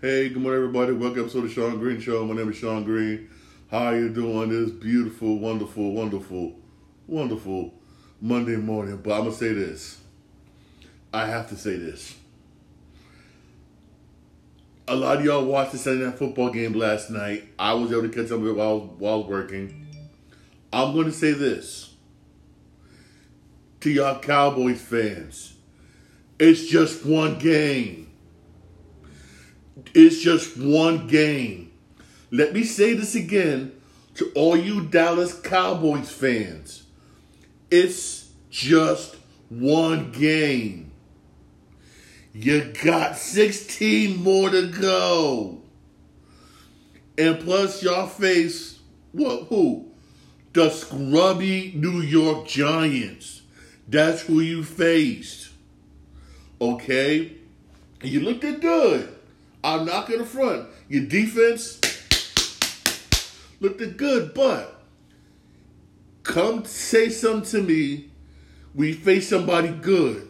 Hey, good morning, everybody. Welcome to the Shawn Green Show. My name is Shawn Green. How you doing this beautiful, wonderful, wonderful, wonderful Monday morning? But I'm gonna say this. I have to say this. A lot of y'all watched the Sunday night football game last night. I was able to catch up with it while while I was working. I'm going to say this to y'all Cowboys fans. It's just one game. It's just one game. Let me say this again to all you Dallas Cowboys fans. It's just one game. You got 16 more to go. And plus, y'all face what? Who? The scrubby New York Giants. That's who you faced. Okay? You looked good. I'm not gonna front. Your defense looked good, but come say something to me. We face somebody good.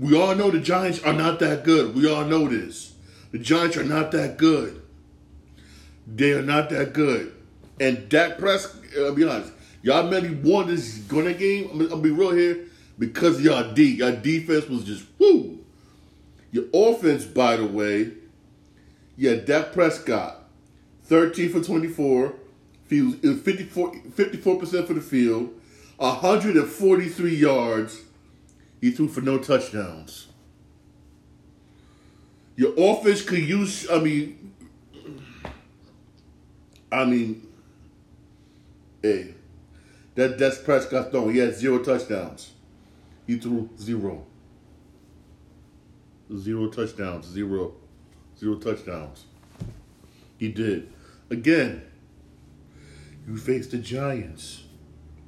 We all know the Giants are not that good. We all know this. The Giants are not that good. They are not that good. And Dak Prescott, I'll be honest, y'all maybe won this Gonna game. I'm gonna be real here because y'all D. Your defense was just woo. Offense, by the way, yeah, Dak Prescott, 13 for 24, field, uh, 54, 54% for the field, 143 yards. He threw for no touchdowns. Your offense could use, I mean, I mean, hey, that Dak Prescott throwing, he had zero touchdowns. He threw zero. Zero touchdowns, zero, zero touchdowns. He did. Again, you face the Giants.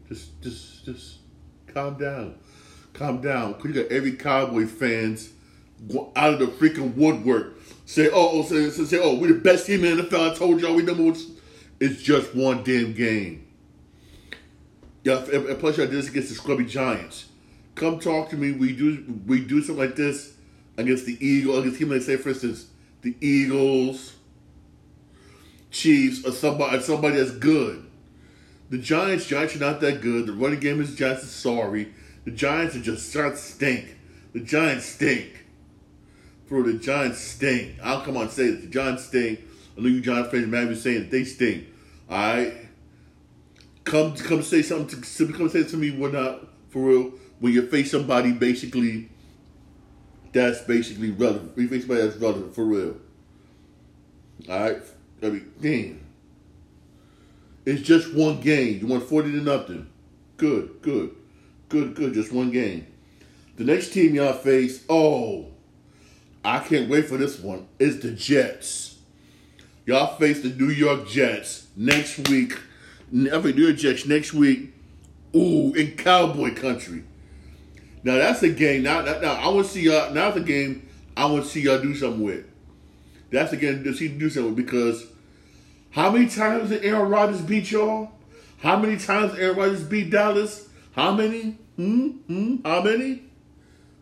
Just, just, just calm down. Calm down. Cause you got every Cowboy fans out of the freaking woodwork. Say, oh, oh say, say, oh, we're the best team in the NFL. I told y'all we number one. It's just one damn game. Yeah, plus y'all did this against the scrubby Giants. Come talk to me. We do we do something like this against the Eagles, against team like say for instance, the Eagles, Chiefs, or somebody somebody that's good. The Giants, Giants are not that good. The running game is Giants sorry. The Giants are just start stink. The Giants stink. For the Giants stink. I'll come on and say that the Giants stink. I know you Giants fans might be saying that they stink. Alright? Come come say something to come say to me when not for real. When you face somebody basically that's basically relevant. We face somebody that's relevant for real. Alright? I mean, damn. It's just one game. You won 40 to nothing. Good, good. Good, good. Just one game. The next team y'all face, oh, I can't wait for this one, is the Jets. Y'all face the New York Jets next week. I mean, New York Jets next week. Ooh, in Cowboy country. Now that's a game. Now, now, now I want to see y'all. Now it's a game I want to see y'all do something with. That's a game to see do something with because how many times did Aaron Rodgers beat y'all? How many times Aaron Rodgers beat Dallas? How many? Hmm? Hmm? How many?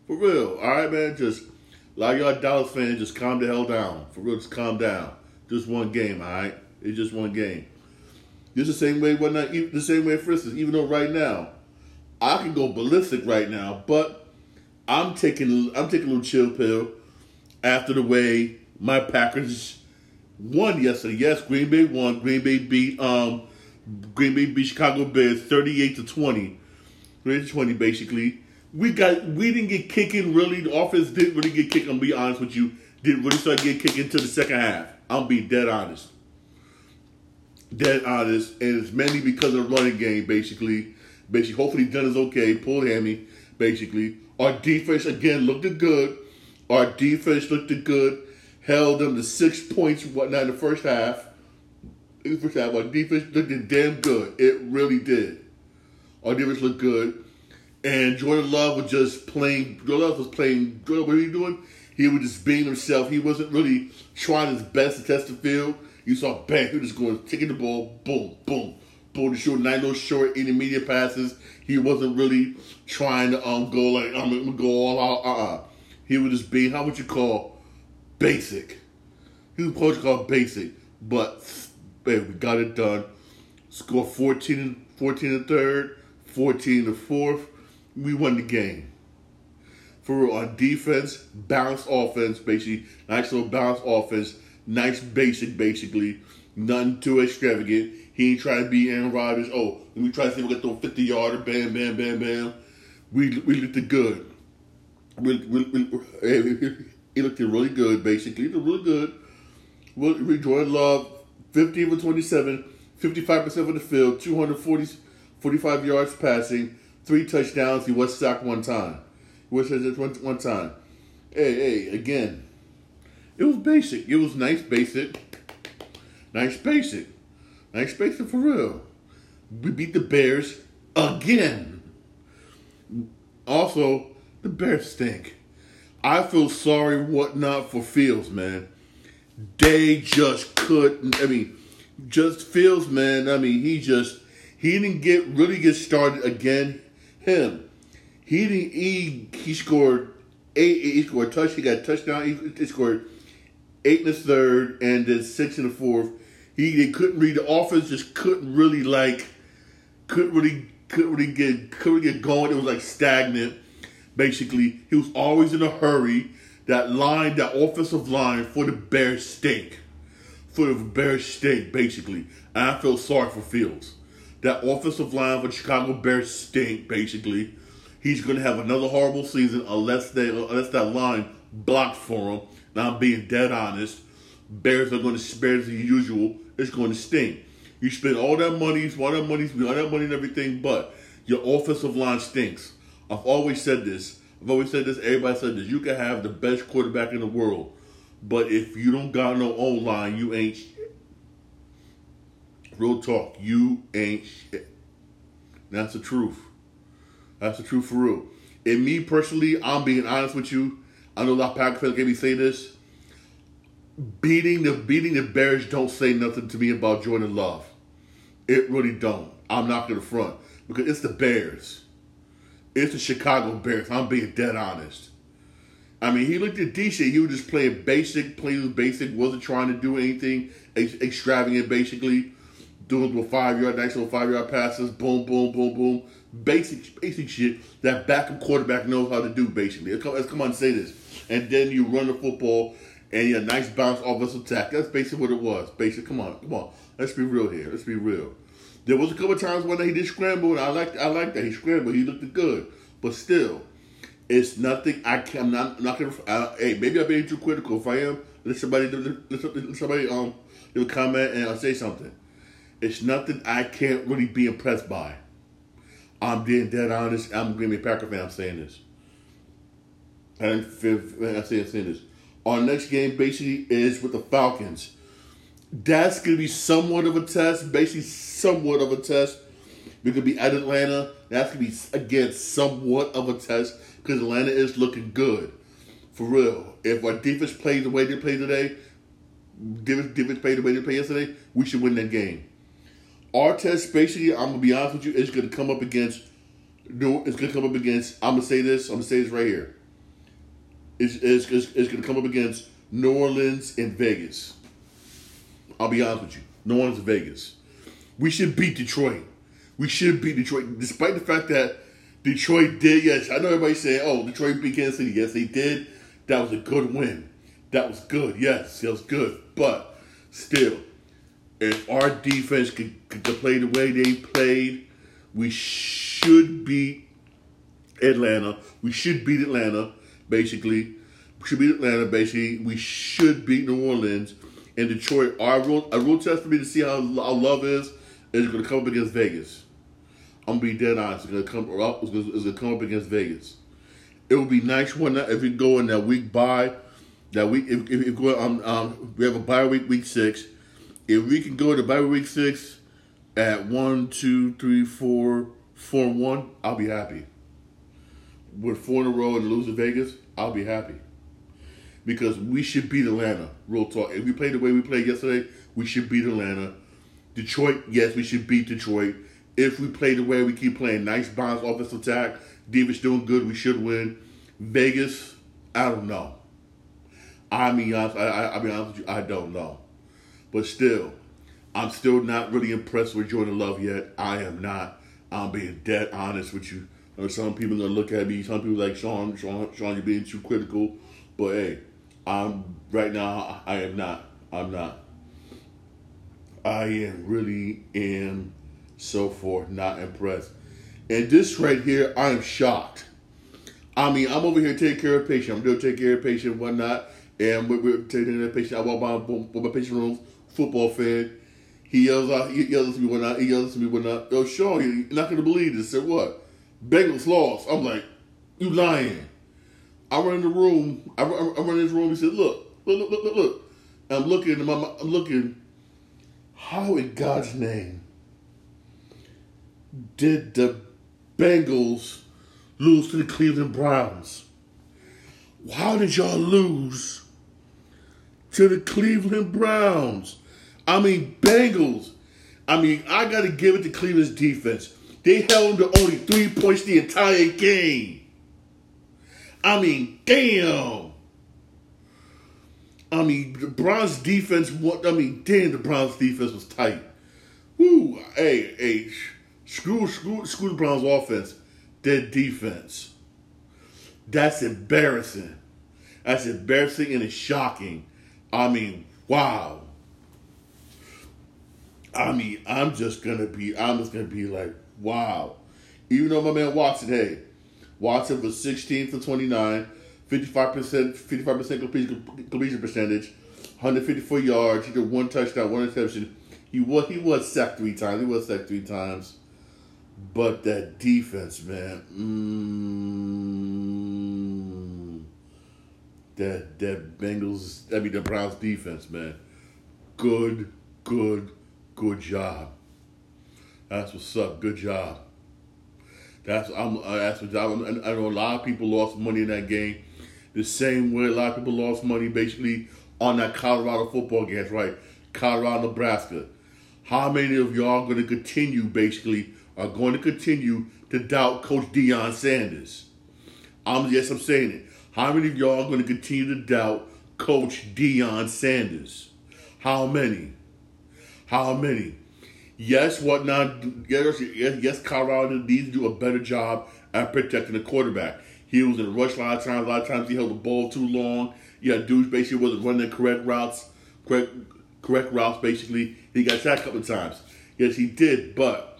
For real. All right, man. Just like y'all Dallas fans, just calm the hell down. For real, just calm down. Just one game, all right? It's just one game. Just the same way, what not the same way, for instance, even though right now I can go ballistic right now, but I'm taking I'm taking a little chill pill after the way my Packers won yesterday. Yes, Green Bay won. Green Bay beat um Green Bay beat Chicago Bears 38 to 20. 38 to 20 basically. We got we didn't get kicking really. The offense didn't really get kicked, I'm be honest with you. Didn't really start getting kicked into the second half. I'll be dead honest. Dead honest. And it's mainly because of the running game, basically. Basically, hopefully done is okay. Pulled hammy, basically. Our defense again looked good. Our defense looked good. Held them to six points whatnot in the first half. In the first half, our defense looked damn good. It really did. Our defense looked good. And Jordan Love was just playing. Jordan Love was playing. Jordan, what are you doing? He was just being himself. He wasn't really trying his best to test the field. You saw bang, he was just going, taking the ball, boom, boom, pulled the short, nine no short intermediate passes. He wasn't really trying to um go like I'm gonna go all out. Uh uh He was just being how would you call basic, He was supposed to call basic, but baby, we got it done. Score 14, 14 the third, 14 the fourth. We won the game. For real, on defense, balanced offense, basically, nice little balanced offense, nice basic, basically, nothing too extravagant. He ain't trying to be Aaron Rodgers. Oh, let me try to see if we can throw 50 yarder, bam, bam, bam, bam. We we looked good. We, we, we, he looked really good, basically. He looked really good. We Jordan Love, 15 for 27, 55% of the field, 240, 45 yards passing, three touchdowns. He was sacked one time. He was sacked one, one time. Hey, hey, again, it was basic. It was nice basic. Nice basic. Nice it for real. We beat the Bears again. Also, the Bears stink. I feel sorry, whatnot, for Fields, man. They just couldn't. I mean, just Fields, man. I mean, he just he didn't get really get started again. Him, he didn't. He he scored eight. He scored a touch. He got a touchdown. He, he scored eight in the third and then six in the fourth. He they couldn't read the offense. Just couldn't really like couldn't really couldn't really get couldn't get going. It was like stagnant. Basically, he was always in a hurry. That line, that offensive line for the Bears stink. For the Bears stink, basically. And I feel sorry for Fields. That offensive line for Chicago Bears stink, basically. He's to have another horrible season unless they unless that line blocks for him. Now I'm being dead honest. Bears are to spare as usual. It's going to stink. You spend all that money, all that money, all that money and everything, but your offensive line stinks. I've always said this. I've always said this. Everybody said this. You can have the best quarterback in the world, but if you don't got no O line, you ain't shit. Real talk, you ain't shit. That's the truth. That's the truth for real. And me personally, I'm being honest with you. I know a lot of Packers fans can me this. Beating the beating the Bears don't say nothing to me about Jordan Love. It really don't. I'm not gonna front because it's the Bears. It's the Chicago Bears. I'm being dead honest. I mean, he looked at decent. He was just playing basic, playing basic, wasn't trying to do anything ex- extravagant, basically. Doing little five yard, nice little five yard passes, boom, boom, boom, boom. Basic, basic shit that backup quarterback knows how to do, basically. Come, let's come on and say this. And then you run the football and a nice bounce offensive attack. That's basically what it was. Basic, come on, come on. Let's be real here. Let's be real. There was a couple times when he did scramble, and I like I like that he scrambled. He looked good, but still, it's nothing. I can, I'm not I'm not gonna. I, hey, maybe I'm being too critical. If I am, let somebody let, somebody um a comment and I'll say something. It's nothing I can't really be impressed by. I'm being dead honest. I'm Green Bay Packer fan. I'm saying this. I'm saying, saying this. Our next game basically is with the Falcons that's going to be somewhat of a test, basically somewhat of a test. We're going to be at Atlanta. That's going to be, again, somewhat of a test because Atlanta is looking good. For real. If our defense plays the way they played today, defense, defense played the way they played yesterday, we should win that game. Our test, basically, I'm going to be honest with you, is going to come up against, it's going to come up against, I'm going to say this, I'm going to say this right here. It's, it's, it's, it's going to come up against New Orleans and Vegas. I'll be honest with you. New Orleans in Vegas. We should beat Detroit. We should beat Detroit, despite the fact that Detroit did. Yes, I know everybody saying, "Oh, Detroit beat Kansas City." Yes, they did. That was a good win. That was good. Yes, that was good. But still, if our defense could, could play the way they played, we should beat Atlanta. We should beat Atlanta. Basically, we should beat Atlanta. Basically, we should beat New Orleans and Detroit, our real, a real test for me to see how, how love is is going to come up against Vegas. I'm gonna be dead honest. It's gonna come up. It's gonna, come up against Vegas. It would be nice one if we go in that week by that week. If, if, if we, um, um, we have a bye week, week six. If we can go to bye week six at one, two, three, four, four, one, I'll be happy. With four in a row and lose to Vegas, I'll be happy because we should beat Atlanta. Real talk. If we play the way we played yesterday, we should beat Atlanta. Detroit, yes, we should beat Detroit. If we play the way we keep playing, nice bounce offensive attack, Davis doing good, we should win. Vegas, I don't know. I mean, I, I, I mean, honest with you, I don't know. But still, I'm still not really impressed with Jordan Love yet. I am not. I'm being dead honest with you. Or some people gonna look at me. Some people like Shawn, Shawn, Shawn, you're being too critical. But hey, I'm right now. I am not. I'm not. I am really am so far not impressed. And this right here, I am shocked. I mean, I'm over here taking care of patient. I'm doing take care of patient, whatnot, and we're, we're taking care of patient. I walk by my patient room, football fan. He yells out, he yells at me I, he yells at me I, yo, Shawn, you're not gonna believe this. Said what? Bengals lost. I'm like, you lying? I run in the room. I, I, I run in his room. He said, look, look, look, look, look. I'm looking. I'm, I'm looking. How in God's name did the Bengals lose to the Cleveland Browns? How did y'all lose to the Cleveland Browns? I mean, Bengals. I mean, I got to give it to Cleveland's defense. They held them to only three points the entire game. I mean, damn. I mean, the Browns defense. What I mean, damn, the Browns defense was tight. Woo, hey, hey, screw, screw, screw the Browns offense. Their defense. That's embarrassing. That's embarrassing and it's shocking. I mean, wow. I mean, I'm just gonna be, I'm just gonna be like, wow. Even though my man Watson, hey, Watson was 16 for 29, 55%, 55% completion, completion percentage, 154 yards. He did one touchdown, one interception. He was he was sacked three times. He was sacked three times. But that defense, man, mm, that that Bengals, I mean the Browns defense, man, good, good, good job. That's what's up. Good job. That's I'm. Uh, that's what I'm, I know. A lot of people lost money in that game, the same way a lot of people lost money basically on that Colorado football game. Right, Colorado, Nebraska. How many of y'all going to continue basically are going to continue to doubt Coach Deion Sanders? I'm yes, I'm saying it. How many of y'all are going to continue to doubt Coach Deion Sanders? How many? How many? Yes, whatnot. Yes, yes, yes, Colorado needs to do a better job at protecting the quarterback. He was in a rush a lot of times. A lot of times he held the ball too long. Yeah, dudes basically wasn't running the correct routes, correct correct routes. Basically, he got sacked a couple of times. Yes, he did, but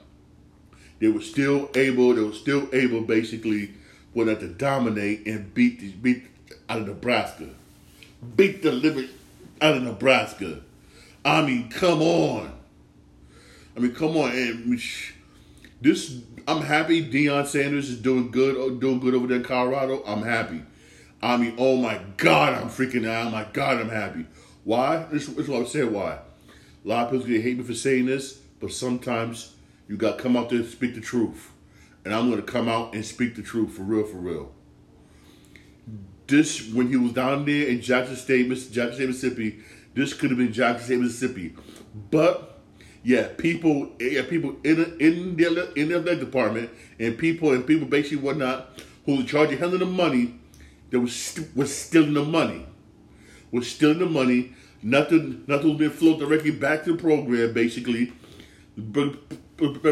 they were still able. They were still able, basically, for them to dominate and beat the, beat out of Nebraska, beat the living out of Nebraska. I mean, come on. I mean, come on. And this, I'm happy. Deion Sanders is doing good, oh, doing good over there in Colorado. I'm happy. I mean, oh my God, I'm freaking out. Oh my God, I'm happy. Why? This, is what I'm saying. Why? A lot of people gonna hate me for saying this, but sometimes you got to come out there and speak the truth. And I'm to come out and speak the truth for real, for real. This, when he was down there in Jackson State, Jackson State, Mississippi, this could have been Jackson State, Mississippi. But yeah, people, yeah, people in in their in their department, and people and people basically whatnot who were charging hell of the money, that was st- was stealing the money, was stealing the money. Nothing, nothing was being flowed directly back to the program. Basically, the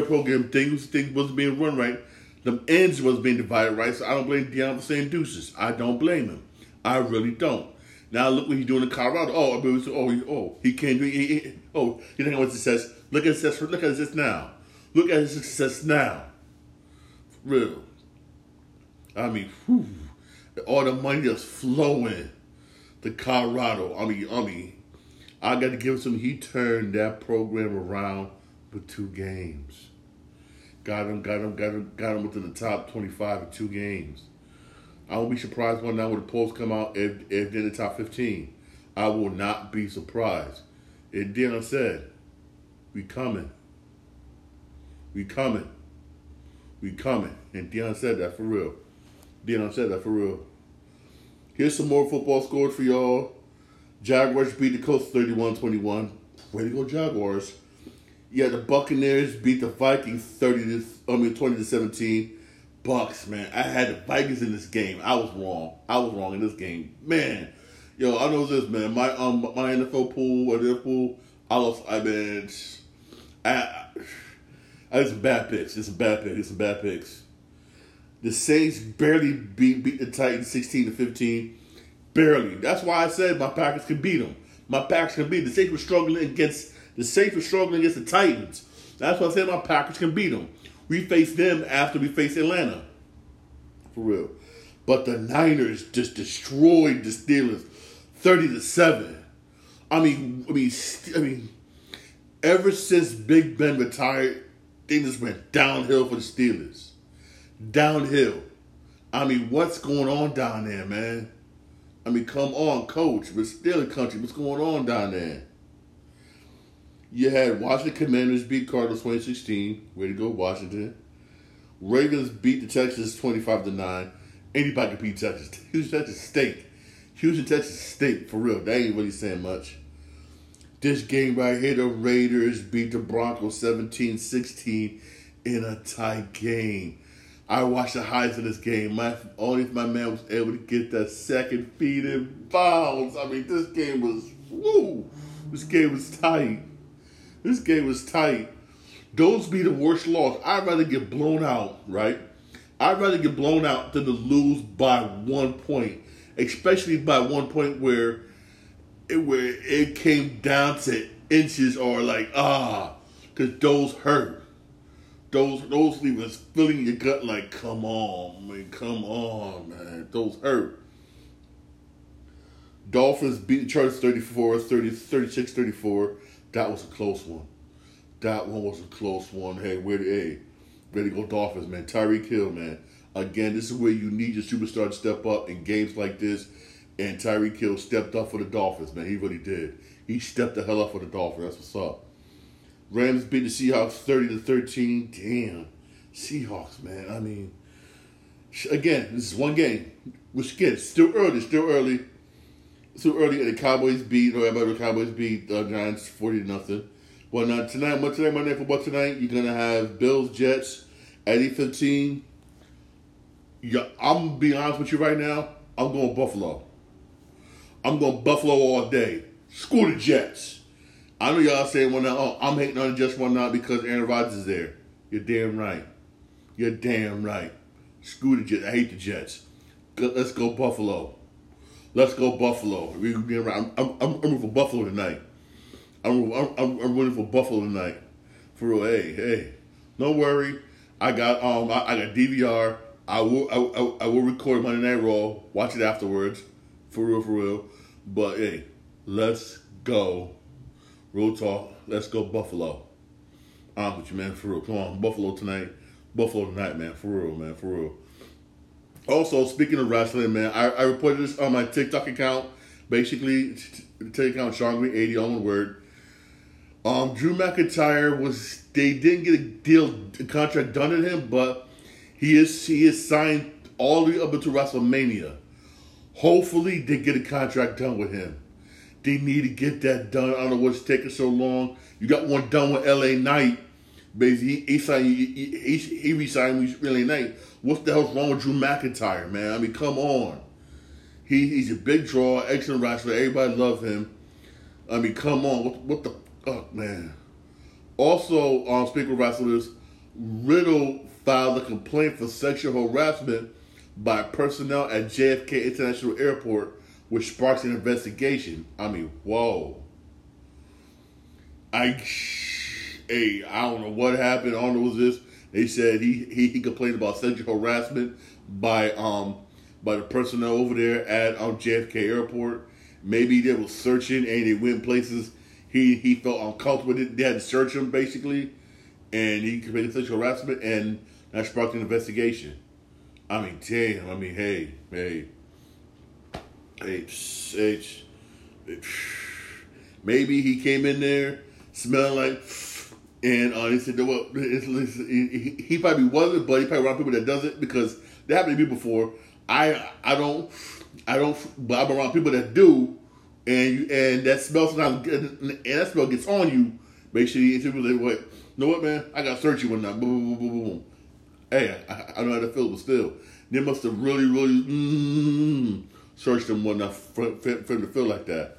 program things things wasn't being run right. The ends was being divided right. So I don't blame Deion for saying deuces. I don't blame him. I really don't. Now look what he's doing in Colorado. Oh, oh, he, oh, he can't do. He, he, oh, you know what it says? Look at this. Look at this now. Look at his success now. Real. I mean, whew, all the money that's flowing to Colorado. I mean, I mean, I got to give him some. He turned that program around with two games. Got him, got him, got him, got him within the top twenty-five in two games. I won't be surprised one night when the polls come out if if they're in the top fifteen. I will not be surprised. And then said, we coming. We coming. We coming. And Deion said that for real. Deion said that for real. Here's some more football scores for y'all. Jaguars beat the Colts 31-21. Way to go, Jaguars. Yeah, the Buccaneers beat the Vikings 30 to I mean 20 to 17. Bucks, man. I had the Vikings in this game. I was wrong. I was wrong in this game. Man, Yo, I know this, man. My um my NFL pool, or pool, I lost. I mean, I, I, it's bad picks. It's a bad pick. It's a bad picks. The Saints barely beat beat the Titans sixteen to fifteen. Barely. That's why I said my Packers can beat them. My Packers can beat the Saints were struggling against the Saints were struggling against the Titans. That's why I said my Packers can beat them. We face them after we face Atlanta. For real. But the Niners just destroyed the Steelers 30 to 7. I mean, I mean, I mean, ever since Big Ben retired, things just went downhill for the Steelers. Downhill. I mean, what's going on down there, man? I mean, come on, coach. We're still a country. What's going on down there? You had Washington Commanders beat Cardinals 2016. Way to go, Washington. Ravens beat the Texans 25 to 9. Anybody can beat Texas. Houston, Texas State. Houston, Texas State, for real. They ain't really saying much. This game right here, the Raiders beat the Broncos 17 16 in a tight game. I watched the highlights of this game. My only if my man was able to get that second feed in bounds. I mean, this game was woo. This game was tight. This game was tight. Those be the worst loss. I'd rather get blown out, right? I'd rather get blown out than to lose by one point, especially by one point where it where it came down to inches or like ah, because those hurt. Those those leave us feeling your gut like, come on, man, come on, man. Those hurt. Dolphins beat the Chargers 34, 30, 36, 34. That was a close one. That one was a close one. Hey, where the hey, ready to go Dolphins, man. Tyreek Hill, man. Again, this is where you need your superstar to step up in games like this. And Tyreek Hill stepped up for the Dolphins, man. He really did. He stepped the hell up for the Dolphins. That's what's up. Rams beat the Seahawks 30 to 13. Damn. Seahawks, man. I mean, again, this is one game. Which again, still early, still early. Still early, and the Cowboys beat, or everybody the Cowboys beat the Giants 40 to nothing. Well, now tonight, what tonight, Monday football tonight, you're gonna have Bills Jets at 8:15. Yeah, I'm be honest with you right now. I'm going Buffalo. I'm going Buffalo all day. Screw the Jets. I know y'all saying one now, oh, I'm hating on the Jets one now because Aaron Rodgers is there. You're damn right. You're damn right. Screw the Jets. I hate the Jets. Let's go Buffalo. Let's go Buffalo. I'm, I'm, I'm, I'm for Buffalo tonight. I'm, I'm, I'm running for Buffalo tonight. For real, hey, hey, don't worry. I got um, I, I got DVR. I will, I, I, I will record Monday Night Raw. Watch it afterwards. For real, for real. But hey, let's go. Real talk. Let's go Buffalo. I'm with you, man. For real. Come on, Buffalo tonight. Buffalo tonight, man. For real, man. For real. Also, speaking of wrestling, man, I, I reported this on my TikTok account. Basically, TikTok account Shawn Green 80 on the word. Um, Drew McIntyre was they didn't get a deal a contract done in him, but he is he is signed all the way up into WrestleMania. Hopefully they get a contract done with him. They need to get that done. I don't know what's taking so long. You got one done with LA Knight. Basically, he, he signed he, he, he resigned with LA Knight. What the hell's wrong with Drew McIntyre, man? I mean, come on. He, he's a big draw, excellent wrestler. Everybody love him. I mean, come on. What, what the fuck, man. Also, um, speaking of wrestlers, Riddle filed a complaint for sexual harassment by personnel at JFK International Airport, which sparks an investigation. I mean, whoa. I, hey, I don't know what happened. I don't know what this. They said he, he he complained about sexual harassment by um by the personnel over there at um, JFK Airport. Maybe they were searching and they went places he he felt uncomfortable. They had to search him basically, and he committed sexual harassment, and that sparked an investigation. I mean, damn. I mean, hey, hey, hey, hey, maybe he came in there smelling like, and uh, he said, "Well, it's, it's, he, he probably wasn't, but he probably around people that does it because that happened to me before. I I don't I don't, but I'm around people that do." and you, and that smell sometimes and that smell gets on you. Make sure you interview like, what? You know what, man? I got you one night. Boom, boom, boom, boom, boom. Hey, I, I know how to feel, but still, they must have really, really mm, searched and whatnot for, for, for him to feel like that.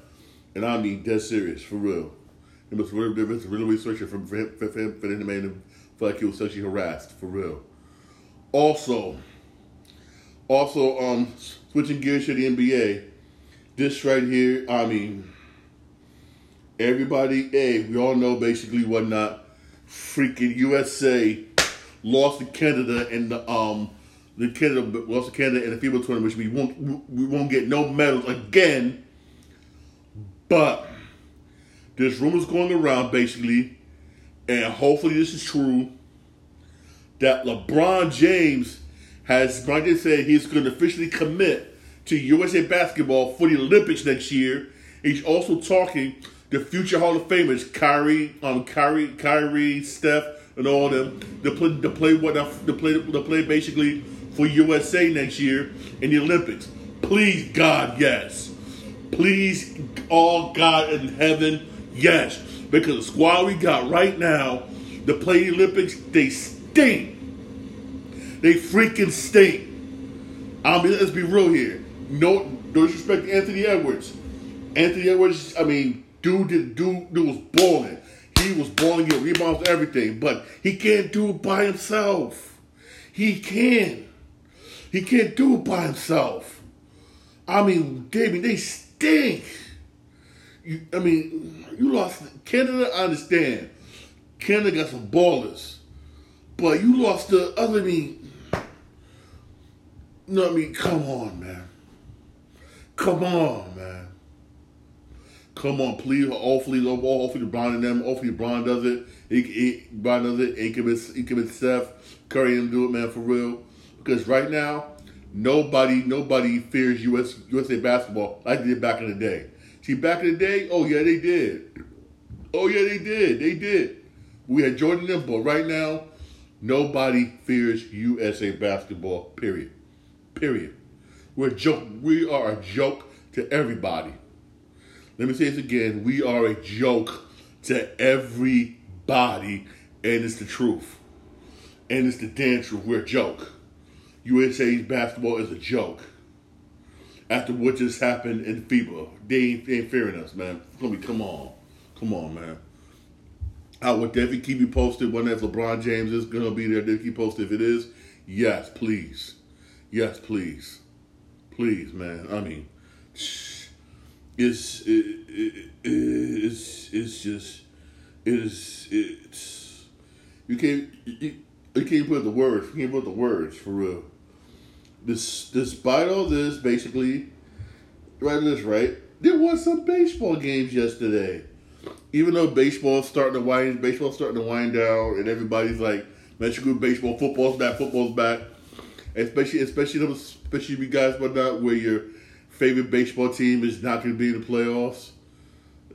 And I mean, dead serious, for real. It was really, it was really searching for, him, for him, for him him feel like he was sexually harassed, for real. Also, also, um, switching gears to the NBA, this right here, I mean, everybody, a we all know basically what not. Freaking USA lost to Canada in the um the Canada lost to Canada in the FIBA tournament, which we won't we won't get no medals again. But there's rumors going around basically, and hopefully this is true. That LeBron James has Biden said he's going to officially commit to USA basketball for the Olympics next year. He's also talking the future Hall of Famers, Kyrie, um, Kyrie, Kyrie, Steph, and all them to play, to play what to play to play basically for USA next year in the Olympics. Please, God, yes. Please, all God in heaven, yes. Because the squad we got right now the play Olympics, they stink. They freaking stink. I mean, let's be real here. No, no disrespect to Anthony Edwards. Anthony Edwards, I mean, dude, did, dude, dude was balling. He was balling, getting rebounds, everything, but he can't do it by himself. He can't. He can't do it by himself. I mean, David, they stink. You, I mean, you lost Canada. I understand. Canada got some ballers, but you lost the other. I mean, no, I mean, come on, man. Come on, man. Come on, please. Hopefully, hopefully LeBron and them. Hopefully LeBron does it. He, he LeBron does it. He can Steph Curry and do it, man, for real. Because right now, nobody nobody fears US USA basketball like they did back in the day. See, back in the day, oh yeah, they did. Oh yeah, they did. They did. We had Jordan them, but right now, nobody fears USA basketball. Period. Period. We're joke. We are a joke to everybody. Let me say this again. We are a joke to everybody, and it's the truth. And it's the damn truth. We're a joke. USA basketball is a joke. After what just happened in FIBA, they ain't, they ain't fearing us, man. Let me come on, come on, man. I would definitely keep you posted when that LeBron James is gonna be there. Definitely keep posted if it is. Yes, please. Yes, please. Please, man. I mean, it's it, it, it's it's just it's it's you can't you, you can't put the words you can't put the words for real this, despite all this, basically, right this right, there was some baseball games yesterday. Even though baseball's starting to wind, baseball's starting to wind down, and everybody's like, "Man, good baseball, football's back, football's back." Especially, especially those, especially you guys, but not where your favorite baseball team is not going to be in the playoffs.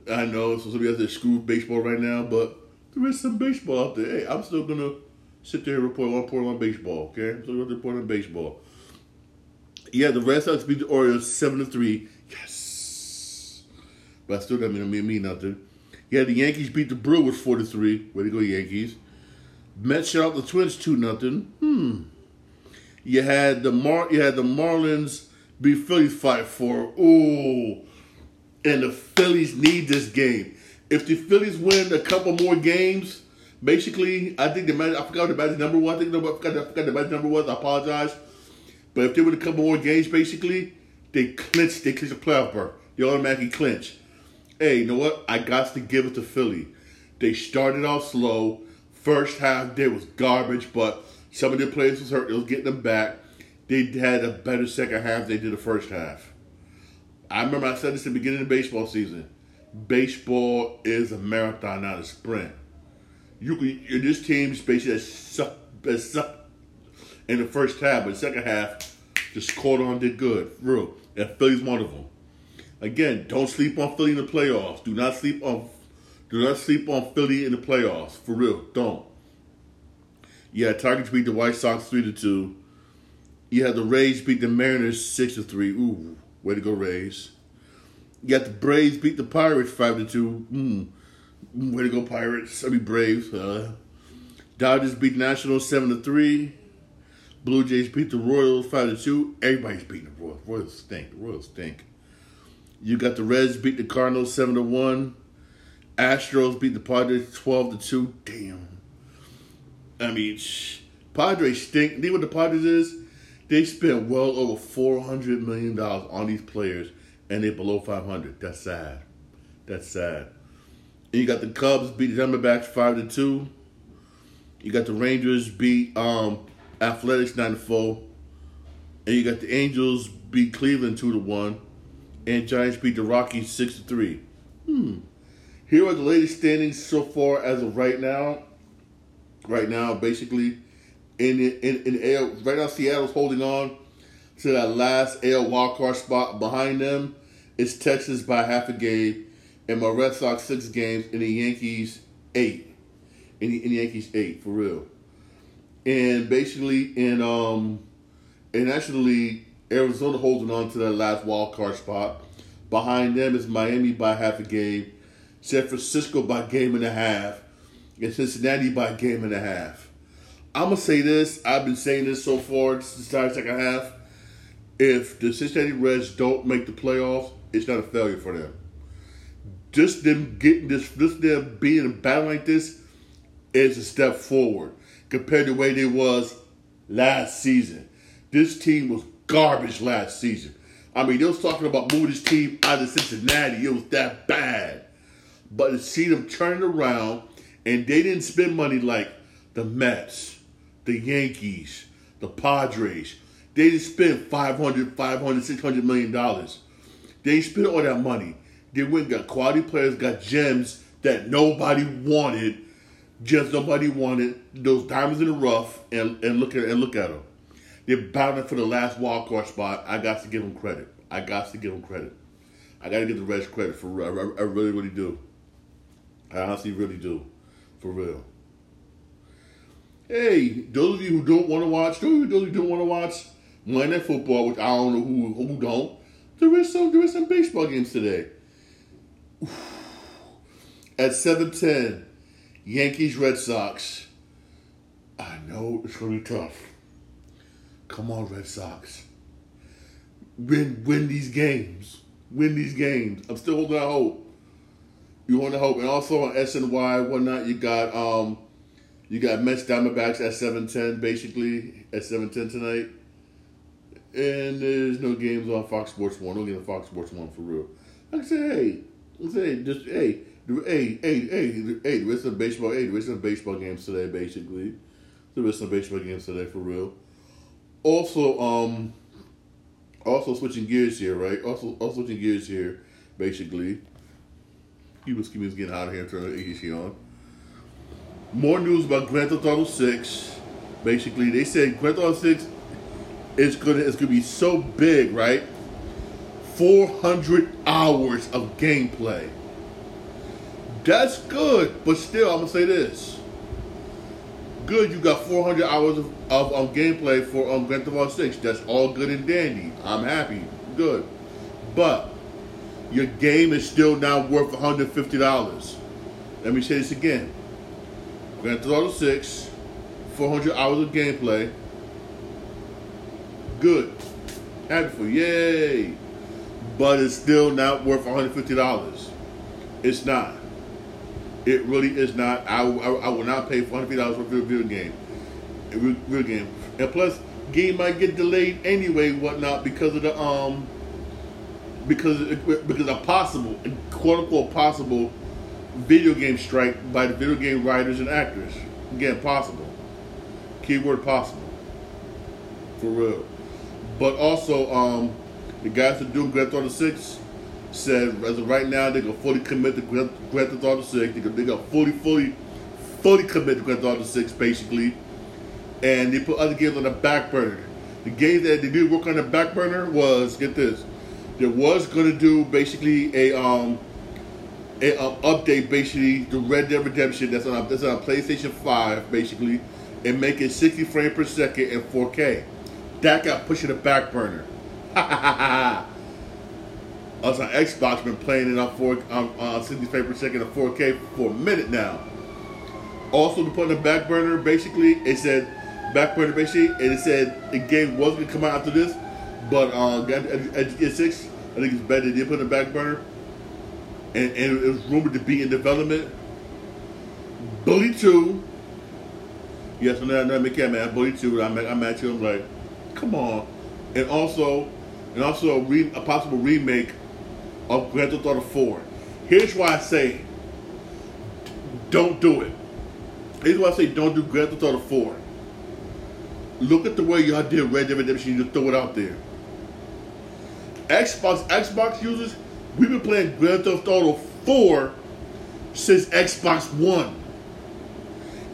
I know, so somebody has to screw baseball right now, but there is some baseball out there. Hey, I'm still gonna sit there and report on report on baseball. Okay, I'm still gonna report on baseball. Yeah, the Red Sox beat the Orioles seven to three. Yes, but I still doesn't mean, mean nothing. Yeah, the Yankees beat the Brewers four to three. Way to go, Yankees. Mets shut out the Twins two nothing. Hmm. You had the Mar you had the Marlins beat Phillies five four. Ooh, and the Phillies need this game. If the Phillies win a couple more games, basically, I think the I forgot the magic number was. I think the, I forgot, I forgot the number was. I apologize. But if they win a couple more games, basically, they clinch. They clinch a playoff berth. They automatically clinch. Hey, you know what? I got to give it to Philly. They started off slow. First half, they was garbage, but some of their players was hurt. It was getting them back. They had a better second half than they did the first half. I remember I said this at the beginning of the baseball season. Baseball is a marathon, not a sprint. You can, this team's basically has sucked, has sucked in the first half, but the second half, just caught on, did good. Real. And Philly's them. Again, don't sleep on Philly in the playoffs. Do not sleep on do not sleep on Philly in the playoffs. For real. Don't. Yeah, Tigers beat the White Sox three to two. You had the Rays beat the Mariners six to three. Ooh, way to go, Rays. You got the Braves beat the Pirates five to two. Mm, way to go, Pirates. I mean Braves. Dodgers beat Nationals seven to three. Blue Jays beat the Royals five to two. Everybody's beating the Royals. Royals stink. Royals stink. You got the Reds beat the Cardinals seven to one. Astros beat the Padres twelve to two. Damn. I mean, shh. Padres stink. You know what the Padres is? They spent well over four hundred million dollars on these players, and they're below five hundred. That's sad. That's sad. And you got the Cubs beat the Diamondbacks five to two. You got the Rangers beat um, Athletics nine to four, and you got the Angels beat Cleveland two to one, and Giants beat the Rockies six to three. Hmm. Here are the latest standings so far as of right now. Right now, basically, in in in AL, right now Seattle's holding on to that last AL wildcard spot. Behind them is Texas by half a game, and my Red Sox six games, and the Yankees eight. In the, in the Yankees eight for real. And basically in um National League, Arizona holding on to that last wild card spot. Behind them is Miami by half a game, San Francisco by game and a half, and Cincinnati by game and a half. I'm gonna say this. I've been saying this so far the start second half. If the Cincinnati Reds don't make the playoffs, it's not a failure for them. Just them getting this, just them being in a battle like this, is a step forward compared to the way they was last season. This team was garbage last season. I mean, they was talking about moving this team out of Cincinnati. It was that bad. But to see them turn around, and they didn't spend money like the Mets, the Yankees, the Padres. They didn't spend 500, 500, 600 million dollars. They spent all that money. They went and got quality players, got gems that nobody wanted just nobody wanted those diamonds in the rough and, and look at and look at them. They're battling for the last wild card spot. I got to give them credit. I got to give them credit. I got to give the Reds credit for real. I, I really, really do. I honestly really do, for real. Hey, those of you who don't want to watch, those of you who don't want to watch Monday Night Football, which I don't know who who don't, there is some there is some baseball games today. At seven ten, Yankees, Red Sox. I know it's gonna be tough. Come on, Red Sox. Win win these games. Win these games. I'm still holding out hope. You want to hope. And also on SNY, whatnot, you got um you got Mets Diamondbacks at seven ten, basically at seven ten tonight. And there's no games on Fox Sports One. No games on Fox Sports One for real. I say, hey, I say just hey, Hey, hey, hey, hey, there is some baseball. Hey, there is some baseball games today. Basically, there is some baseball games today for real. Also, um, also switching gears here, right? Also, also switching gears here. Basically, he was, he was getting out of here and turning the AC on. More news about Grand Theft Auto Six. Basically, they said Grand Theft Auto Six is gonna it's gonna be so big, right? Four hundred hours of gameplay. That's good, but still, I'm gonna say this. Good, you got 400 hours of, of gameplay for um, Grand Theft Auto 6. That's all good and dandy. I'm happy. Good. But your game is still not worth $150. Let me say this again. Grand Theft Auto 6, 400 hours of gameplay. Good. Happy for you. Yay. But it's still not worth $150. It's not. It really is not. I, I, I will not pay four hundred dollars for a video game. Real, game. And plus, game might get delayed anyway, whatnot, because of the um, because because a possible quote unquote possible video game strike by the video game writers and actors. Again, possible. Keyword possible. For real. But also, um, the guys that do Grand Theft Auto Six said as of right now they're gonna fully commit to Grand, Theft Auto Six. They're gonna, they fully, fully, fully commit to Grand Theft Auto Six basically, and they put other games on the back burner. The game that they did work on the back burner was get this. There was gonna do basically a um a um, update basically the Red Dead Redemption that's on that's on PlayStation Five basically, and make it 60 frames per second and 4K. That got pushed to the back burner. us on Xbox been playing it on four on, on 60 frames per second of 4K for a minute now. Also, to put in the back burner, basically, it said back burner basically, and it said the game was gonna come out after this, but uh, GTA Six, I think it's better. They did put in the back burner, and, and it was rumored to be in development. Bully Two. Yes, and then I make yeah, man. Bully Two. I'm I'm at you. I'm like, come on, and also, and also a, re, a possible remake of Grand Theft Auto Four. Here's why I say, don't do it. Here's why I say don't do Grand Theft Auto 4. Look at the way y'all did Red Dead Redemption. You just throw it out there. Xbox Xbox users, we've been playing Grand Theft Auto 4 since Xbox One.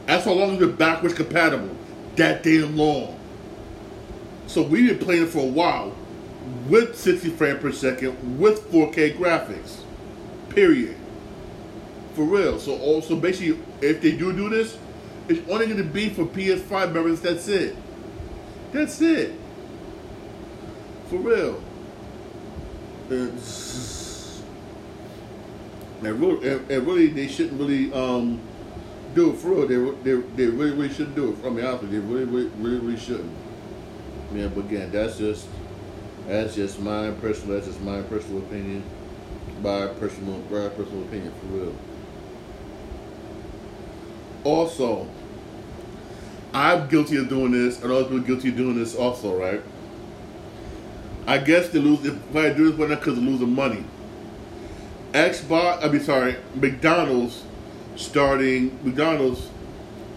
That's how long it's been backwards compatible. That damn long. So we've been playing for a while with 60 frames per second with 4K graphics. Period. For real. So also basically, if they do do this, it's only going to be for PS5 members. That's it. That's it. For real. And really, and really, they shouldn't really um, do it for real. They, they, they really, really shouldn't do it. I mean, honestly, they really, really, really, really shouldn't. Yeah, but again, that's just that's just my personal. That's just my personal opinion. My personal, my personal opinion for real. Also, I'm guilty of doing this, and other people guilty of doing this also, right? I guess they lose if I do this, why not because of losing money. Xbox, I mean, sorry, McDonald's starting McDonald's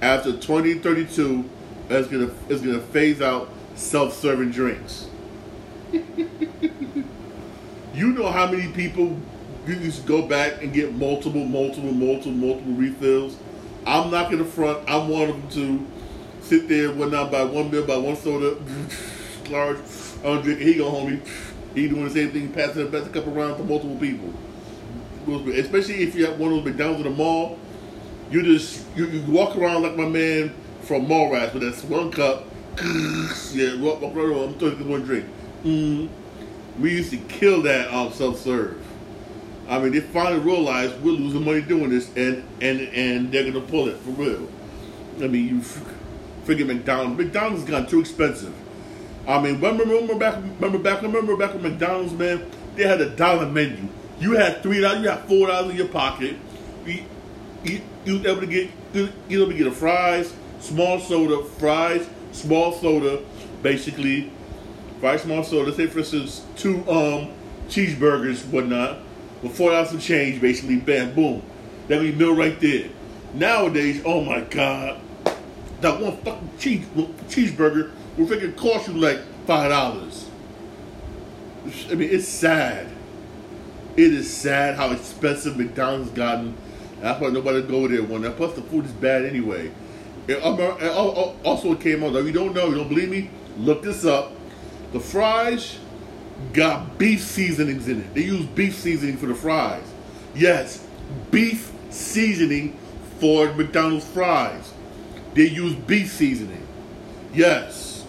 after 2032 is gonna is gonna phase out self-serving drinks. you know how many people used to go back and get multiple, multiple, multiple, multiple refills. I'm not gonna front. I'm one of them to sit there when I buy one bill, buy one soda, large. I'm drinking. He go homie. He doing the same thing, passing the best a couple rounds to multiple people. Especially if you're at one of those McDonald's in the mall, you just you, you walk around like my man from Mallrats with that one cup. yeah, walk, walk around. I'm taking one drink. Mm. We used to kill that off self serve. I mean, they finally realized we're losing money doing this, and and and they're gonna pull it for real. I mean, you forget McDonald's. McDonald's got too expensive. I mean, remember, remember back, remember back, remember back at McDonald's, man. They had a dollar menu. You had three dollars, you had four dollars in your pocket. You, you, you was able to get, you, you able to get a fries, small soda, fries, small soda, basically, fries, small soda. Say for instance, two um cheeseburgers, whatnot with four dollars of change, basically, bam, boom. That be meal right there. Nowadays, oh my God, that one fucking cheese cheeseburger will freaking cost you like five dollars. I mean, it's sad. It is sad how expensive McDonald's gotten. That's why nobody go there one. Plus, the food is bad anyway. It, uh, uh, uh, also, it came out. If you don't know, you don't believe me, look this up. The fries got beef seasonings in it. They use beef seasoning for the fries. Yes, beef seasoning for McDonald's fries. They use beef seasoning. Yes.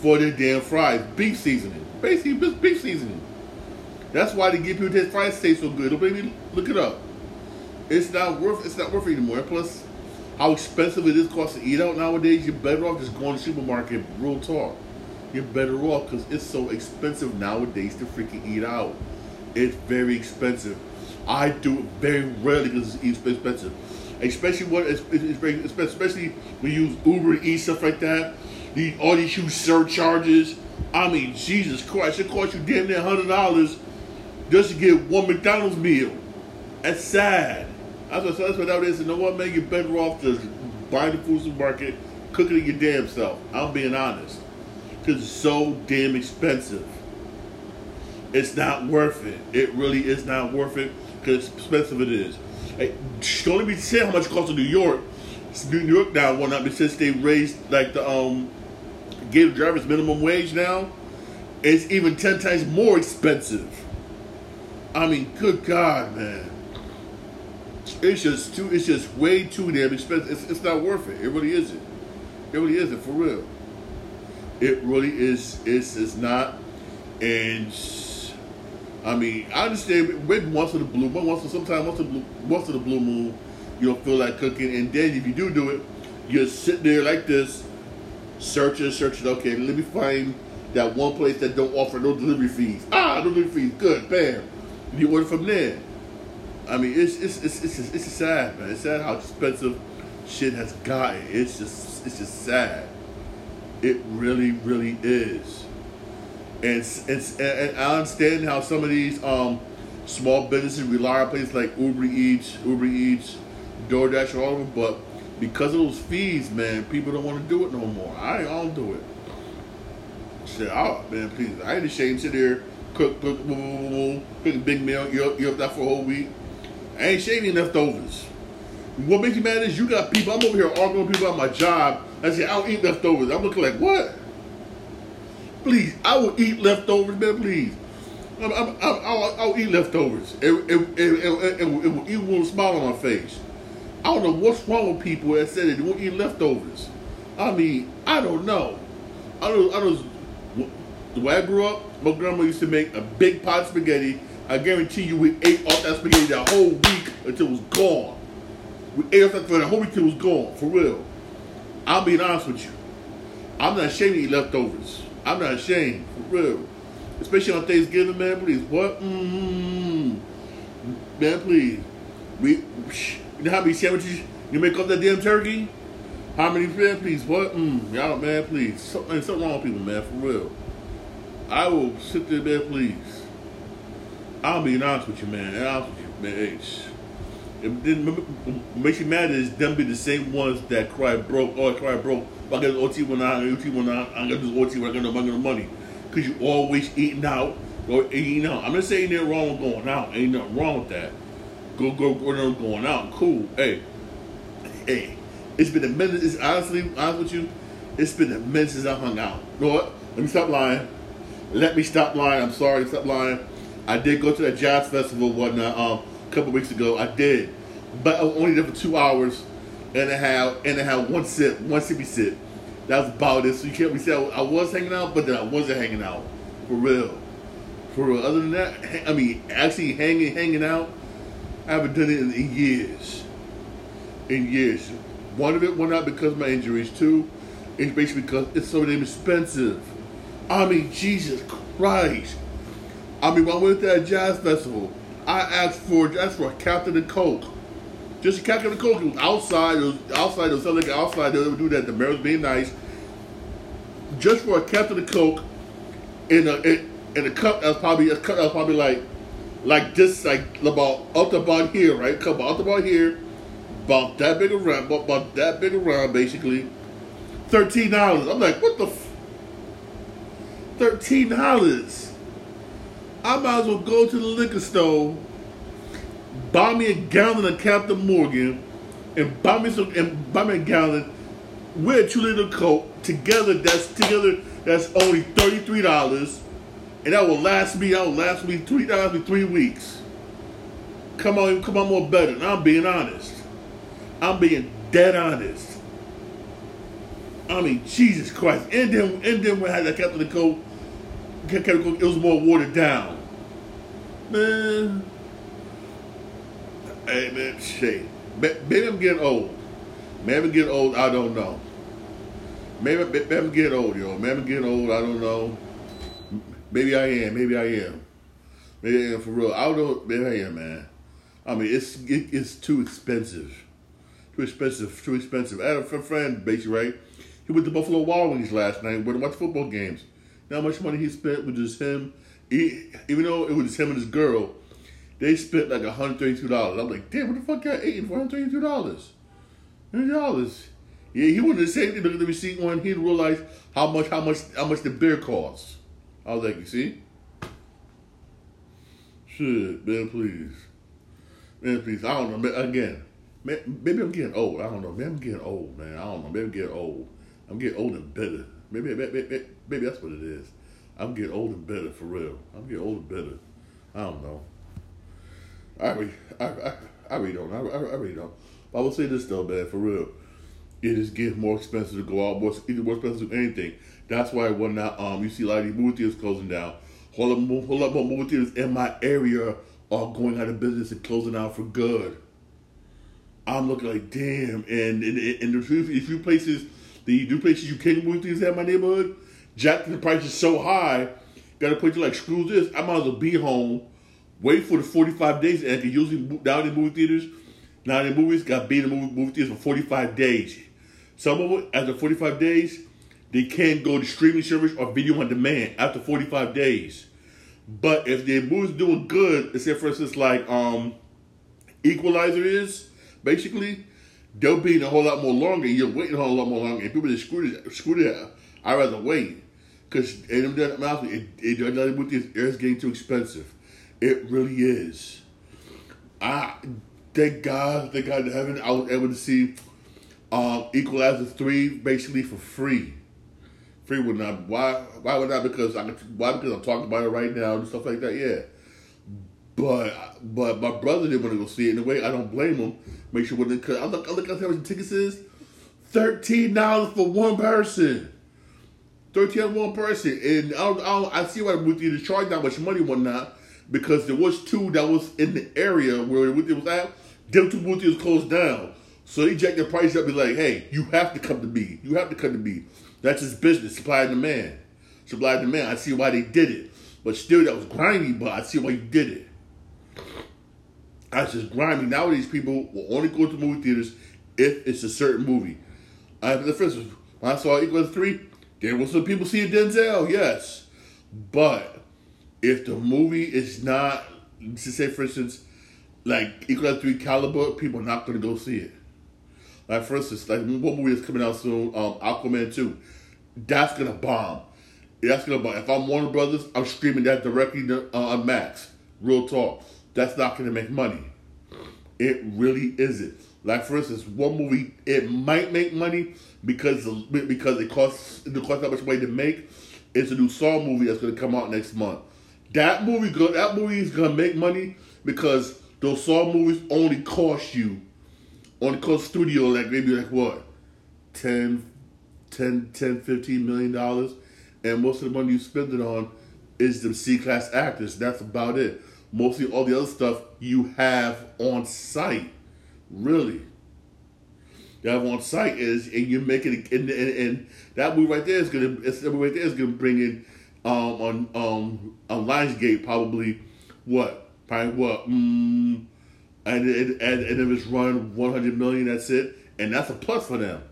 For their damn fries. Beef seasoning. Basically, beef seasoning. That's why they give people their fries taste so good. Baby, look it up. It's not worth it's not worth it anymore. Plus, how expensive it is cost to eat out nowadays, you're better off just going to the supermarket, real talk you're better off because it's so expensive nowadays to freaking eat out. It's very expensive. I do it very rarely because it's expensive. Especially what it's, very especially when you use Uber and eat stuff like that. These all these huge surcharges. I mean, Jesus Christ, it costs you damn near hundred dollars just to get one McDonald's meal. That's sad. That's what, that's what that is. You know what, man? You're better off just buying the food supermarket, cooking it your damn self. I'm being honest because it's so damn expensive. It's not worth it. It really is not worth it because expensive it is. Hey, don't me say how much it costs in New York. New York now went up since they raised like the um gave drivers minimum wage now. It's even ten times more expensive. I mean, good God, man. It's just too. It's just way too damn expensive. It's, it's not worth it. It really isn't. It really isn't for real. It really is. It's, it's not. And I mean, I understand. Maybe once in the blue moon, once sometimes once in blue, once in the blue moon, you don't feel like cooking. And then if you do do it, You sit there like this, searching, searching. Okay, let me find that one place that don't offer no delivery fees. Ah, no delivery fees. Good, bam. You order from there. I mean, it's it's it's it's just, it's just sad, man. It's sad how expensive shit has gotten. It's just it's just sad. It really, really is. And it's, and I understand how some of these um, small businesses rely on places like Uber Eats, Uber Eats, DoorDash, all of them, but because of those fees, man, people don't want to do it no more. I, I don't do it. Shit, oh man, please. I ain't ashamed to sit there, cook, cook, boom, boom, boom, cook a big meal, you're, you're up there for a whole week. I ain't shaving leftovers. What makes you mad is you got people, I'm over here arguing with people about my job. I said, I don't eat leftovers. I'm looking like, what? Please, I will eat leftovers, man, please. I'm, I'm, I'm, I'll, I'll, eat leftovers. It, will even with a smile on my face. I don't know what's wrong with people that said they won't eat leftovers. I mean, I don't know. I don't, I the way I grew up, my grandma used to make a big pot of spaghetti. I guarantee you we ate off that spaghetti that whole week until it was gone. We ate off that for the whole week until it was gone, for real. I'm being honest with you. I'm not ashamed to eat leftovers. I'm not ashamed, for real. Especially on Thanksgiving, man, please. What? Mm-hmm. Man, please. We, you know how many sandwiches you make up that damn turkey? How many, man, please? What? Mm, y'all, man, please. Something, something wrong with people, man, for real. I will sit there, man, please. I'll be honest with you, man. And honest with you, man. It, it makes you mad is them be the same ones that cry broke oh, cry broke. I got OT when I OT when I I got this OT when I got no money, no. Cause you always eating out or eating out. I'm not saying they're wrong with going out. Ain't nothing wrong with that. Go go go going out. Cool. Hey, hey. It's been a minute. It's honestly honest with you. It's been a minute since I hung out. You know what? Let me stop lying. Let me stop lying. I'm sorry. Stop lying. I did go to that jazz festival whatnot um, couple weeks ago. I did, but I only there for two hours and a half, and I had one sip, one sippy sip. That was about it. So you can't really say I was hanging out, but then I wasn't hanging out for real. For real. Other than that, I mean, actually hanging, hanging out, I haven't done it in, in years. In years. One of it went out because of my injuries. Two, it's basically because it's so damn expensive. I mean, Jesus Christ. I mean, when I went to that jazz festival, I asked for just for a Captain and Coke. Just a Captain and Coke. It was outside. It was outside. It was something like outside. They would do that. The mayor was being nice. Just for a Captain and Coke in a in, in a cup that was probably a cup that was probably like like this, like about up to about here, right? Up to about here, about that big around, about, about that big around, basically. Thirteen dollars. I'm like, what the. F- Thirteen dollars. I might as well go to the liquor store, buy me a gallon of Captain Morgan, and buy me some and buy me a gallon with a two liter Coke. Together, that's together. That's only thirty three dollars, and that will last me. That will last me three dollars me three weeks. Come on, come on, more better. I'm being honest. I'm being dead honest. I mean, Jesus Christ. And then, and then I had that Captain the Coke, it was more watered down. Man. Hey, man, shit. Maybe I'm getting old. Maybe I'm getting old, I don't know. Maybe, maybe I'm getting old, yo. Maybe I'm getting old, I don't know. Maybe I am, maybe I am. Maybe I am for real. I don't know, maybe I am, man. I mean, it's it, it's too expensive. Too expensive, too expensive. I had a friend, basically, right? He went to Buffalo Wild Wings last night, went to watch football games. How much money he spent with just him? He, even though it was just him and his girl, they spent like $132. I'm like, damn, what the fuck got eating for $132? $100. Yeah, he wouldn't have say anything, look at the receipt one, he'd realize how much, how much, how much the beer costs. I was like, you see? Shit, man, please. Man, please. I don't know. Man, Again, maybe I'm getting old. I don't know. Maybe I'm getting old, man. I don't know. Maybe I'm getting old. I'm getting old and bitter. Maybe, maybe, maybe, that's what it is. I'm getting old and better for real. I'm getting old and better. I don't know. I really, I, I, I really don't. I, I, really don't. But I will say this though, man, for real. It is getting more expensive to go out. More, more expensive than anything. That's why when now, um, you see a lot of these movie theaters closing down. Whole lot, more movie theaters in my area are going out of business and closing out for good. I'm looking like damn, and and, and the the few places, the new places you can move things in my neighborhood, jack the price is so high, gotta put you like screw this. I might as well be home, wait for the 45 days, and I can usually now in movie theaters, now in movies got be in the movie, movie theaters for 45 days. Some of them after 45 days, they can go to streaming service or video on demand after 45 days. But if the movie's doing good, say for instance like um Equalizer is, basically, in a whole lot more longer. You're waiting a whole lot more longer. And people that screw it, screw it, I'd rather wait. Because it, it, it, it, it's getting too expensive. It really is. I thank God, thank God in heaven, I was able to see um, Equalizer 3 basically for free. Free would not. Why? Why would not? Because I. Why? Because I'm talking about it right now and stuff like that. Yeah. But but my brother didn't want to go see it. In a way, I don't blame him. Make sure when they cut. I look. I look at how much the tickets is. Thirteen dollars for one person. Thirteen one person, and I I, I see why the movie theater charge that much money one not because there was two that was in the area where it was at. Them two theaters closed down, so they jacked their price up. Be like, hey, you have to come to me. You have to come to me. That's his business, supply and demand. Supply and demand. I see why they did it, but still, that was grimy. But I see why you did it. That's just grimy. Nowadays, people will only go to movie theaters if it's a certain movie. I, for instance, when I saw Equalizer 3, there was some people seeing Denzel, yes. But if the movie is not, to say for instance, like Equal 3 caliber, people are not going to go see it. Like for instance, like one movie is coming out soon, um, Aquaman 2, that's to bomb. That's to bomb. If I'm Warner Brothers, I'm streaming that directly to, uh, on Max. Real talk that's not going to make money. It really isn't. Like for instance, one movie it might make money because because it costs it costs that much money to make. It's a new Saw movie that's going to come out next month. That movie that movie is going to make money because those Saw movies only cost you only cost studio like maybe like what 10 10 10 15 million dollars and most of the money you spend it on is the C class actors. That's about it mostly all the other stuff you have on site. Really. You have on site is and you're making it and, and, and that movie right there is gonna it's right there is gonna bring in um on um on Lionsgate probably what probably what mm, and, and and if it's run 100 million that's it and that's a plus for them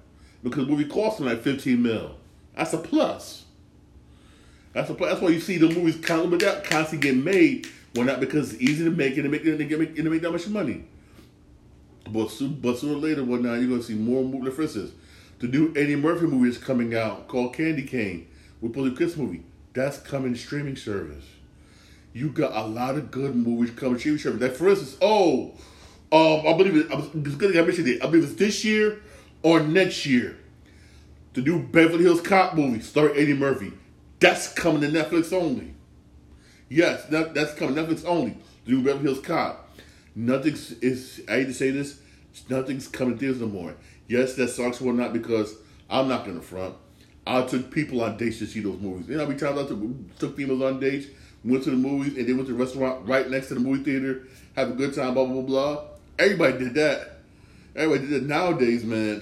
because movie costs them like 15 mil that's a plus that's a plus. that's why you see the movies constantly get made why not? Because it's easy to make and to make and to make, and to make that much money. But, soon, but sooner or later, what now? You're gonna see more movie references. The new Eddie Murphy movie is coming out called Candy Cane. with Billy Chris movie. That's coming streaming service. You got a lot of good movies coming streaming service. Like for instance, oh, um, I believe it. I. I mentioned it. I believe it's this year or next year. The new Beverly Hills Cop movie starring Eddie Murphy. That's coming to Netflix only. Yes, that, that's coming. Netflix only. The new Beverly Hills Cop. Nothing's is. I hate to say this. Nothing's coming to theaters no more. Yes, that sucks or not because I'm not gonna front. I took people on dates to see those movies. You know how many times I took, took females on dates, went to the movies, and they went to the restaurant right next to the movie theater, have a good time, blah blah blah. blah. Everybody did that. Everybody did that. Nowadays, man.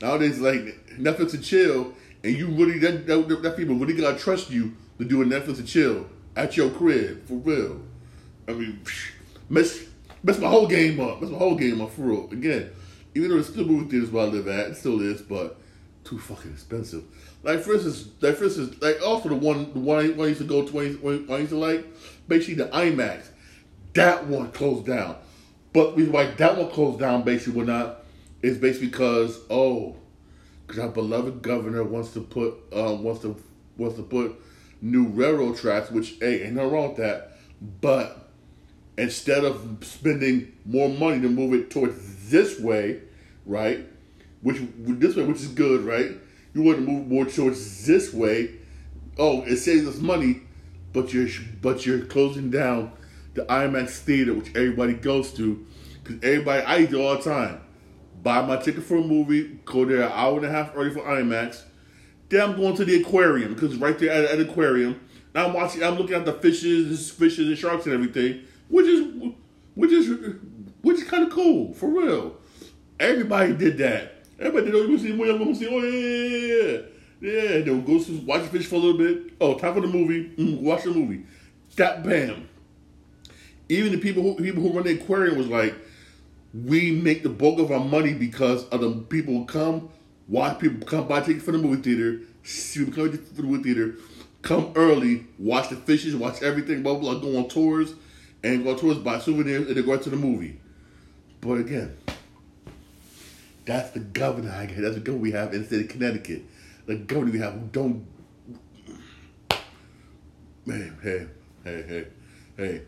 Nowadays, like Netflix and chill, and you really that, that, that people really gotta trust you to do a Netflix and chill at your crib for real. I mean, mess mess my whole game up. Mess my whole game up for real. Again, even though it's still movie theaters where I live at, it still is, but too fucking expensive. Like for instance, like for instance, like also the one the one I used to go to when I used to like basically the IMAX. That one closed down. But reason why that one closed down basically would not is basically because oh, because our beloved governor wants to put uh, wants to wants to put new railroad tracks, which hey, ain't nothing wrong with that. But instead of spending more money to move it towards this way, right? Which this way, which is good, right? You want to move more towards this way. Oh, it saves us money, but you're but you're closing down the IMAX theater, which everybody goes to, because everybody I do all the time. Buy my ticket for a movie, go there an hour and a half early for IMAX then I'm going to the aquarium because right there at, at the aquarium. Now I'm watching. I'm looking at the fishes, fishes and sharks and everything, which is which is which is kind of cool for real. Everybody did that. Everybody did. Oh, you see, oh yeah, oh yeah, yeah, yeah. yeah. Then go to watch the fish for a little bit. Oh, time for the movie. Mm, watch the movie. That bam. Even the people who people who run the aquarium was like, we make the bulk of our money because of the people who come, watch people come buy tickets for the movie theater, see people come to the movie theater, come early, watch the fishes, watch everything, blah blah, blah go on tours, and go on tours, buy souvenirs, and then go out to the movie. But again, that's the governor I get. That's the governor we have in the state of Connecticut. The governor we have who don't. Man, hey, hey, hey, hey,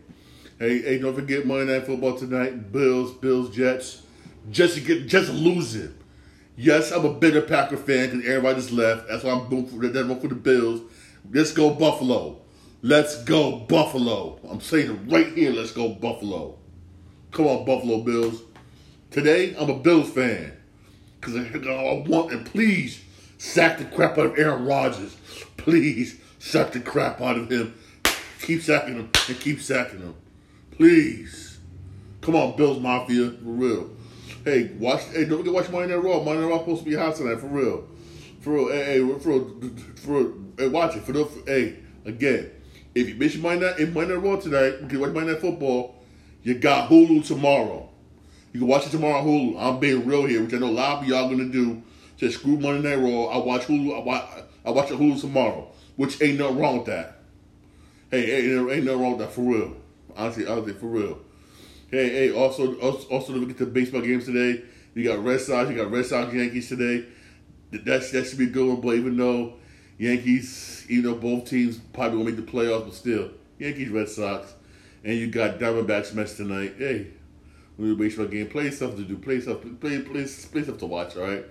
hey, hey! Don't forget Monday Night Football tonight. Bills, Bills, Jets. Just get, just losing. Yes, I'm a bigger Packer fan because everybody just left. That's why I'm going for for the Bills. Let's go Buffalo. Let's go Buffalo. I'm saying it right here. Let's go Buffalo. Come on, Buffalo Bills. Today, I'm a Bills fan. Because I want, and please, sack the crap out of Aaron Rodgers. Please, sack the crap out of him. Keep sacking him and keep sacking him. Please. Come on, Bills Mafia, for real. Hey, watch. Hey, don't forget to watch Monday Night Raw. Monday Night Raw supposed to be hot tonight, for real. For real. Hey, hey for real. For real. Hey, watch it. For the, hey, again, if you miss your Monday Night, Monday Night Raw tonight, you can watch Monday Night Football. You got Hulu tomorrow. You can watch it tomorrow on Hulu. I'm being real here, which I know a lot of y'all gonna do. Just screw Monday Night Raw. I watch Hulu. I watch. I watch Hulu tomorrow, which ain't nothing wrong with that. Hey, ain't, ain't nothing wrong with that for real. Honestly, honestly, for real. Hey, hey. Also, also, also don't forget the baseball games today. You got Red Sox. You got Red Sox Yankees today. That's that should be a good one. But even though Yankees, even though both teams probably won't make the playoffs, but still, Yankees, Red Sox, and you got Diamondbacks Mets tonight. Hey, when you baseball game, play stuff to do, play stuff, play, play, play stuff to watch. All right.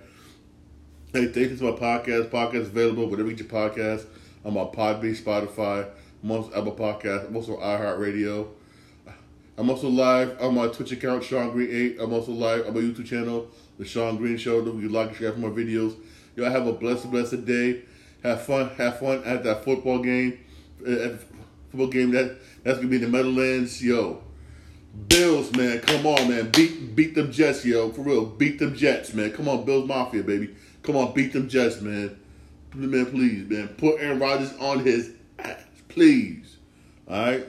Hey, thank you to my podcast. Podcast available wherever you get your podcast. I'm on Podbean, Spotify, most Apple Podcast. Also on iHeartRadio. I'm also live on my Twitch account, Shawn Green Eight. I'm also live on my YouTube channel, The Shawn Green Show. Don't forget to like and share for more videos. Y'all have a blessed, blessed day. Have fun. Have fun at that football game. Eh, at the football game that that's gonna be in the Meadowlands. Yo, Bills, man, come on, man, beat beat them Jets, yo, for real, beat them Jets, man. Come on, Bills Mafia, baby. Come on, beat them Jets, man. Man, please, man, put Aaron Rodgers on his ass, please. All right.